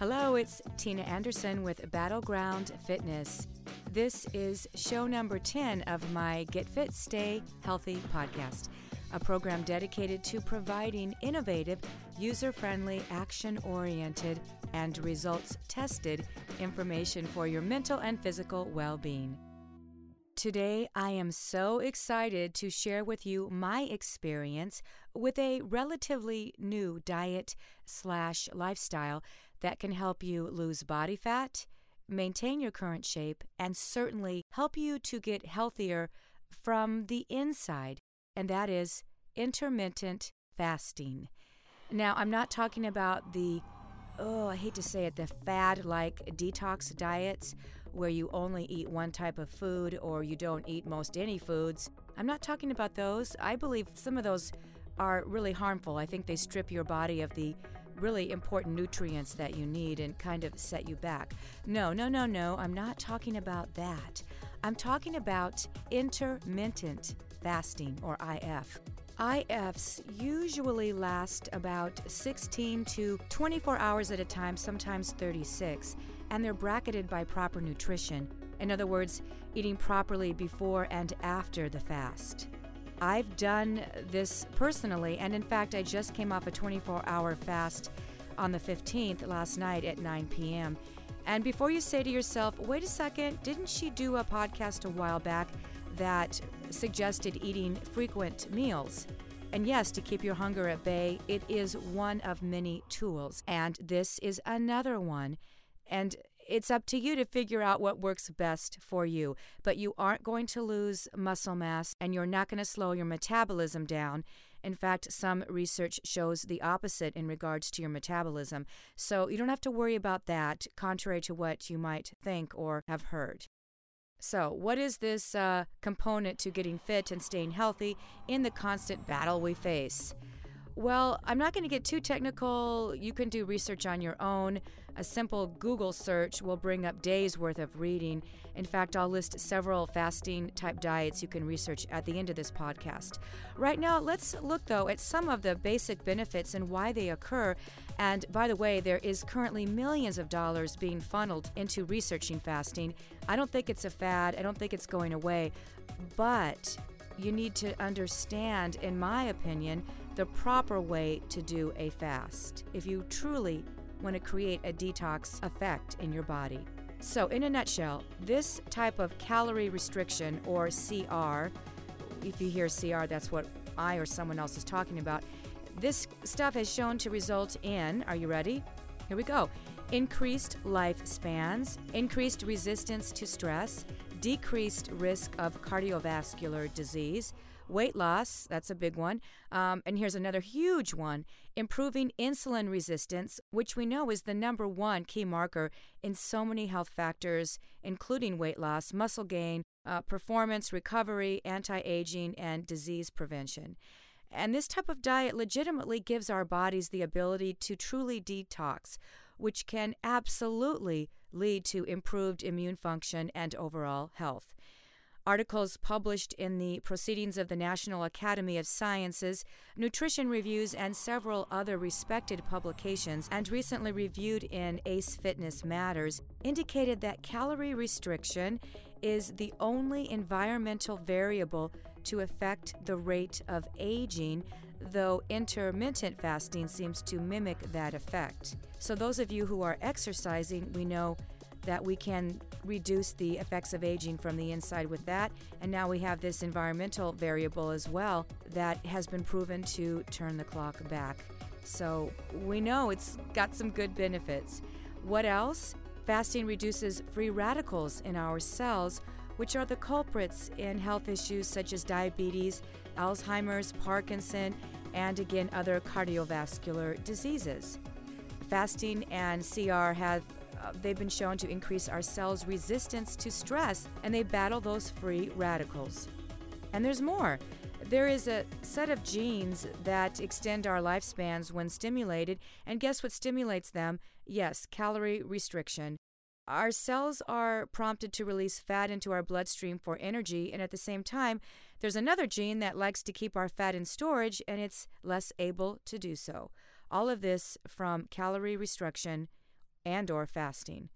Hello, it's Tina Anderson with Battleground Fitness. This is show number 10 of my Get Fit, Stay Healthy podcast, a program dedicated to providing innovative, user friendly, action oriented, and results tested information for your mental and physical well being. Today, I am so excited to share with you my experience with a relatively new diet slash lifestyle that can help you lose body fat, maintain your current shape, and certainly help you to get healthier from the inside, and that is intermittent fasting. Now, I'm not talking about the oh, I hate to say it, the fad like detox diets where you only eat one type of food or you don't eat most any foods. I'm not talking about those. I believe some of those are really harmful. I think they strip your body of the really important nutrients that you need and kind of set you back. No, no, no, no. I'm not talking about that. I'm talking about intermittent fasting or IF. IFs usually last about 16 to 24 hours at a time, sometimes 36, and they're bracketed by proper nutrition. In other words, eating properly before and after the fast. I've done this personally, and in fact, I just came off a 24 hour fast on the 15th last night at 9 p.m. And before you say to yourself, wait a second, didn't she do a podcast a while back that suggested eating frequent meals. And yes, to keep your hunger at bay, it is one of many tools. And this is another one. And it's up to you to figure out what works best for you. But you aren't going to lose muscle mass and you're not going to slow your metabolism down. In fact, some research shows the opposite in regards to your metabolism. So you don't have to worry about that, contrary to what you might think or have heard. So, what is this uh, component to getting fit and staying healthy in the constant battle we face? Well, I'm not going to get too technical. You can do research on your own. A simple Google search will bring up days worth of reading. In fact, I'll list several fasting type diets you can research at the end of this podcast. Right now, let's look though at some of the basic benefits and why they occur. And by the way, there is currently millions of dollars being funneled into researching fasting. I don't think it's a fad, I don't think it's going away, but you need to understand, in my opinion, the proper way to do a fast if you truly want to create a detox effect in your body. So, in a nutshell, this type of calorie restriction or CR, if you hear CR, that's what I or someone else is talking about. This stuff has shown to result in, are you ready? Here we go. Increased lifespans, increased resistance to stress, decreased risk of cardiovascular disease, weight loss, that's a big one. Um, and here's another huge one improving insulin resistance, which we know is the number one key marker in so many health factors, including weight loss, muscle gain, uh, performance, recovery, anti aging, and disease prevention. And this type of diet legitimately gives our bodies the ability to truly detox, which can absolutely lead to improved immune function and overall health. Articles published in the Proceedings of the National Academy of Sciences, Nutrition Reviews, and several other respected publications, and recently reviewed in Ace Fitness Matters, indicated that calorie restriction is the only environmental variable to affect the rate of aging, though intermittent fasting seems to mimic that effect. So, those of you who are exercising, we know that we can reduce the effects of aging from the inside with that. And now we have this environmental variable as well that has been proven to turn the clock back. So we know it's got some good benefits. What else? Fasting reduces free radicals in our cells, which are the culprits in health issues such as diabetes, Alzheimer's, Parkinson, and again, other cardiovascular diseases. Fasting and CR have Uh, they've been shown to increase our cells' resistance to stress and they battle those free radicals. And there's more. There is a set of genes that extend our lifespans when stimulated, and guess what stimulates them? Yes, calorie restriction. Our cells are prompted to release fat into our bloodstream for energy, and at the same time, there's another gene that likes to keep our fat in storage, and it's less able to do so. All of this from calorie restriction and or fasting.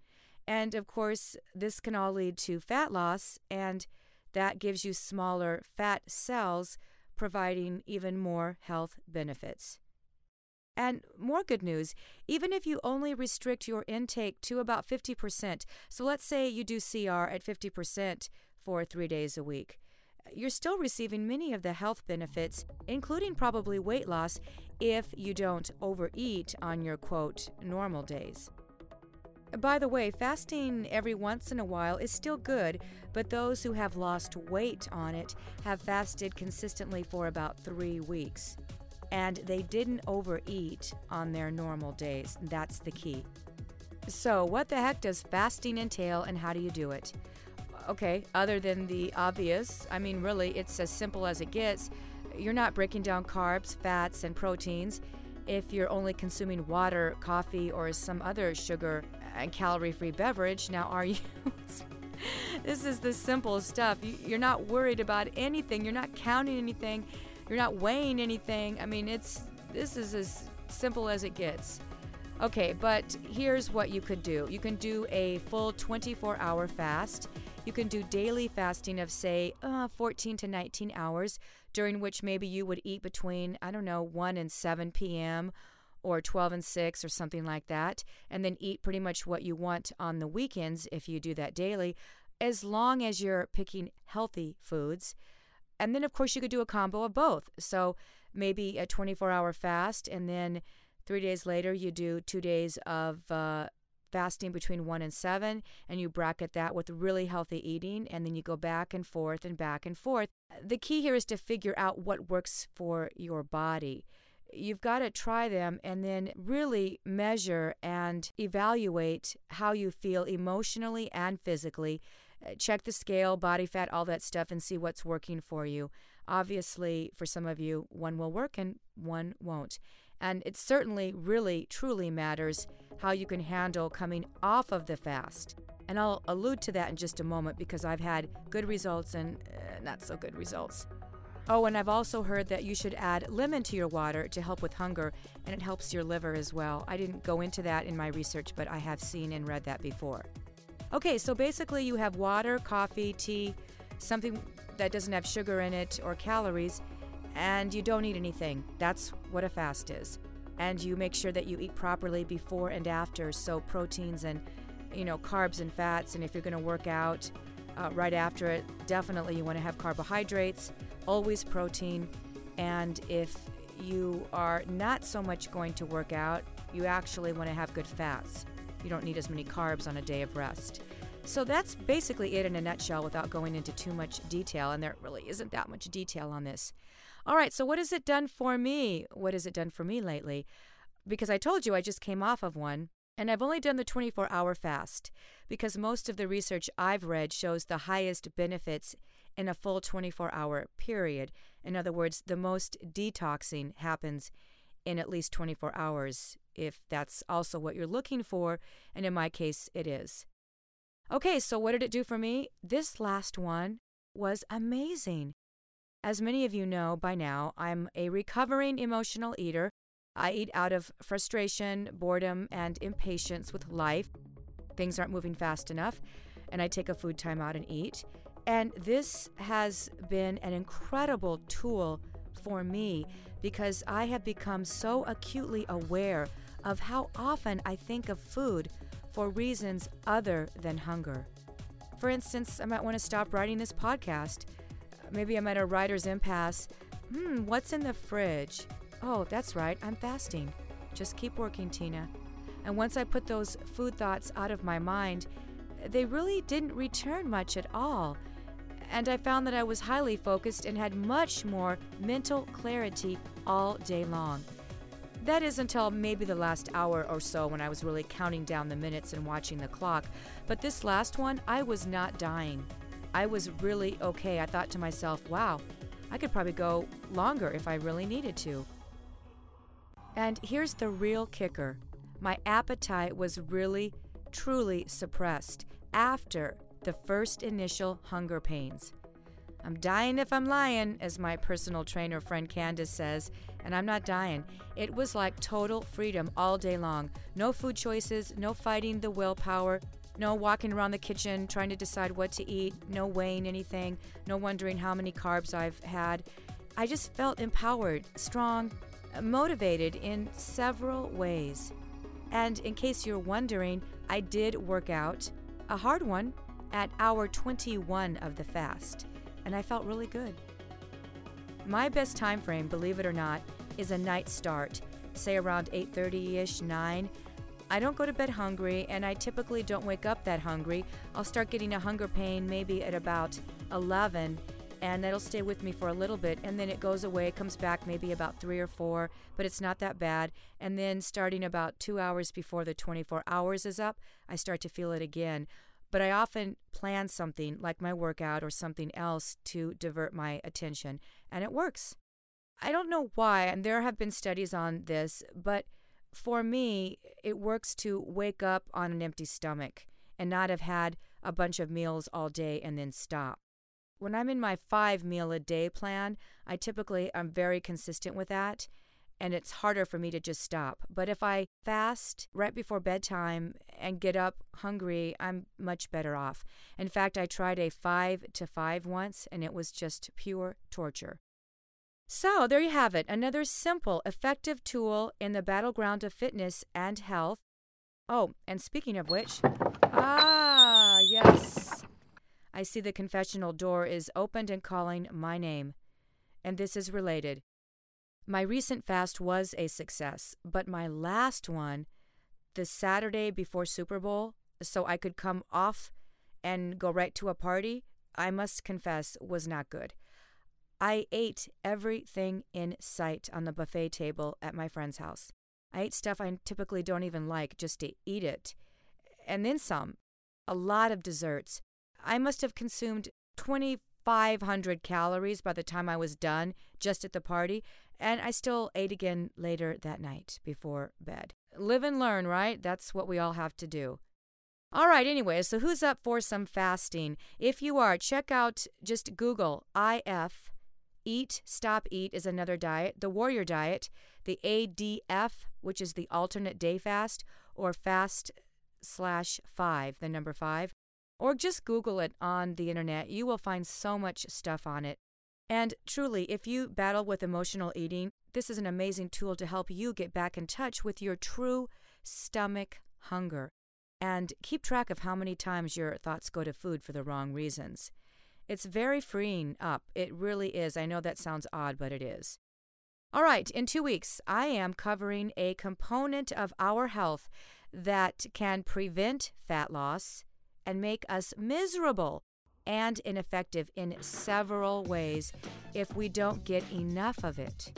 And of course, this can all lead to fat loss and that gives you smaller fat cells providing even more health benefits. And more good news, even if you only restrict your intake to about 50%, so let's say you do CR at 50% for three days a week, you're still receiving many of the health benefits, including probably weight loss, if you don't overeat on your quote normal days. By the way, fasting every once in a while is still good, but those who have lost weight on it have fasted consistently for about three weeks and they didn't overeat on their normal days. That's the key. So, what the heck does fasting entail and how do you do it? Okay, other than the obvious, I mean, really, it's as simple as it gets. You're not breaking down carbs, fats, and proteins. If you're only consuming water, coffee, or some other sugar and calorie free beverage, now are you? this is the simple stuff. You're not worried about anything, you're not counting anything you're not weighing anything. I mean, it's this is as simple as it gets. Okay, but here's what you could do. You can do a full 24 hour fast. You can do daily fasting of, say, uh, 14 to 19 hours, during which maybe you would eat between, I don't know, 1 and 7 p.m. or 12 and 6 or something like that, and then eat pretty much what you want on the weekends if you do that daily, as long as you're picking healthy foods. And then, of course, you could do a combo of both. So maybe a 24 hour fast, and then three days later, you do two days of uh, fasting between one and seven, and you bracket that with really healthy eating, and then you go back and forth and back and forth. The key here is to figure out what works for your body. You've got to try them and then really measure and evaluate how you feel emotionally and physically uh, check the scale, body fat, all that stuff, and see what's working for you. Obviously, for some of you, one will work and one won't. And it certainly, really, truly matters how you can handle coming off of the fast. And I'll allude to that in just a moment because I've had good results and uh, not so good results. Oh, and I've also heard that you should add lemon to your water to help with hunger, and it helps your liver as well. I didn't go into that in my research, but I have seen and read that before. Okay, so basically you have water, coffee, tea, something that doesn't have sugar in it or calories, and you don't eat anything. That's what a fast is. And you make sure that you eat properly before and after, so proteins and you know carbs and fats. And if you're going to work out uh, right after it, definitely you want to have carbohydrates, always protein. And if you are not so much going to work out, you actually want to have good fats. You don't need as many carbs on a day of rest. So that's basically it in a nutshell without going into too much detail, and there really isn't that much detail on this. All right, so what has it done for me? What has it done for me lately? Because I told you I just came off of one, and I've only done the 24 hour fast because most of the research I've read shows the highest benefits in a full 24 hour period. In other words, the most detoxing happens in at least 24 hours, if that's also what you're looking for, and in my case, it is. Okay, so what did it do for me? This last one was amazing. As many of you know by now, I'm a recovering emotional eater. I eat out of frustration, boredom, and impatience with life. Things aren't moving fast enough, and I take a food time out and eat. And this has been an incredible tool for me because I have become so acutely aware of how often I think of food for reasons other than hunger. For instance, I might want to stop writing this podcast. Maybe I'm at a writer's impasse. Hmm, what's in the fridge? Oh, that's right, I'm fasting. Just keep working, Tina. And once I put those food thoughts out of my mind, they really didn't return much at all and I found that I was highly focused and had much more mental clarity all day long. That is until maybe the last hour or so when I was really counting down the minutes and watching the clock. But this last one, I was not dying. I was really okay. I thought to myself, wow, I could probably go longer if I really needed to. And here's the real kicker my appetite was really, truly suppressed after the first initial hunger pains. I'm dying if I'm lying, as my personal trainer friend Candace says, and I'm not dying. It was like total freedom all day long. No food choices, no fighting the willpower, no walking around the kitchen trying to decide what to eat, no weighing anything, no wondering how many carbs I've had. I just felt empowered, strong, motivated in several ways. And in case you're wondering, I did work out, a hard one, at hour 21 of the fast and I felt really good. My best time frame, believe it or not, is a night start, say around 8:30ish, 9. I don't go to bed hungry and I typically don't wake up that hungry. I'll start getting a hunger pain maybe at about 11 and that'll stay with me for a little bit and then it goes away comes back maybe about 3 or 4 but it's not that bad and then starting about 2 hours before the 24 hours is up I start to feel it again but I often plan something like my workout or something else to divert my attention, and it works. I don't know why, and there have been studies on this, but for me, it works to wake up on an empty stomach and not have had a bunch of meals all day and then stop. When I'm in my five meal a day plan, I typically am very consistent with that and it's harder for me to just stop. But if I fast right before bedtime and get up hungry, I'm much better off. In fact, I tried a 5 to 5 once and it was just pure torture. So, there you have it, another simple, effective tool in the battleground of fitness and health. Oh, and speaking of which, ah, yes. I see the confessional door is opened and calling my name. And this is related. My recent fast was a success, but my last one, the Saturday before Super Bowl, so I could come off and go right to a party, I must confess was not good. I ate everything in sight on the buffet table at my friend's house. I ate stuff I typically don't even like just to eat it. And then some. A lot of desserts. I must have consumed 2,500 calories by the time I was done just at the party, and I still ate again later that night before bed. Live and learn, right? That's what we all have to do. All right, anyway, so who's up for some fasting? If you are, check out just Google IF. Eat, Stop, Eat is another diet. The Warrior Diet, the ADF, which is the alternate day fast, or fast slash five, the number five. Or just Google it on the internet. You will find so much stuff on it. And truly, if you battle with emotional eating, this is an amazing tool to help you get back in touch with your true stomach hunger and keep track of how many times your thoughts go to food for the wrong reasons. It's very freeing up. It really is. I know that sounds odd, but it is. All right, in two weeks, I am covering a component of our health that can prevent fat loss and make us miserable and ineffective in several ways if we don't get enough of it.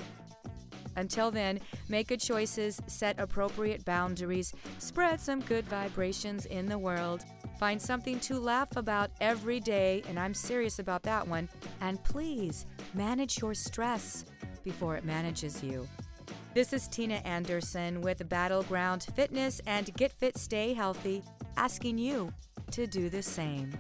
Until then, make good choices, set appropriate boundaries, spread some good vibrations in the world, find something to laugh about every day, and I'm serious about that one, and please manage your stress before it manages you. This is Tina Anderson with Battleground Fitness and Get Fit Stay Healthy, asking you to do the same.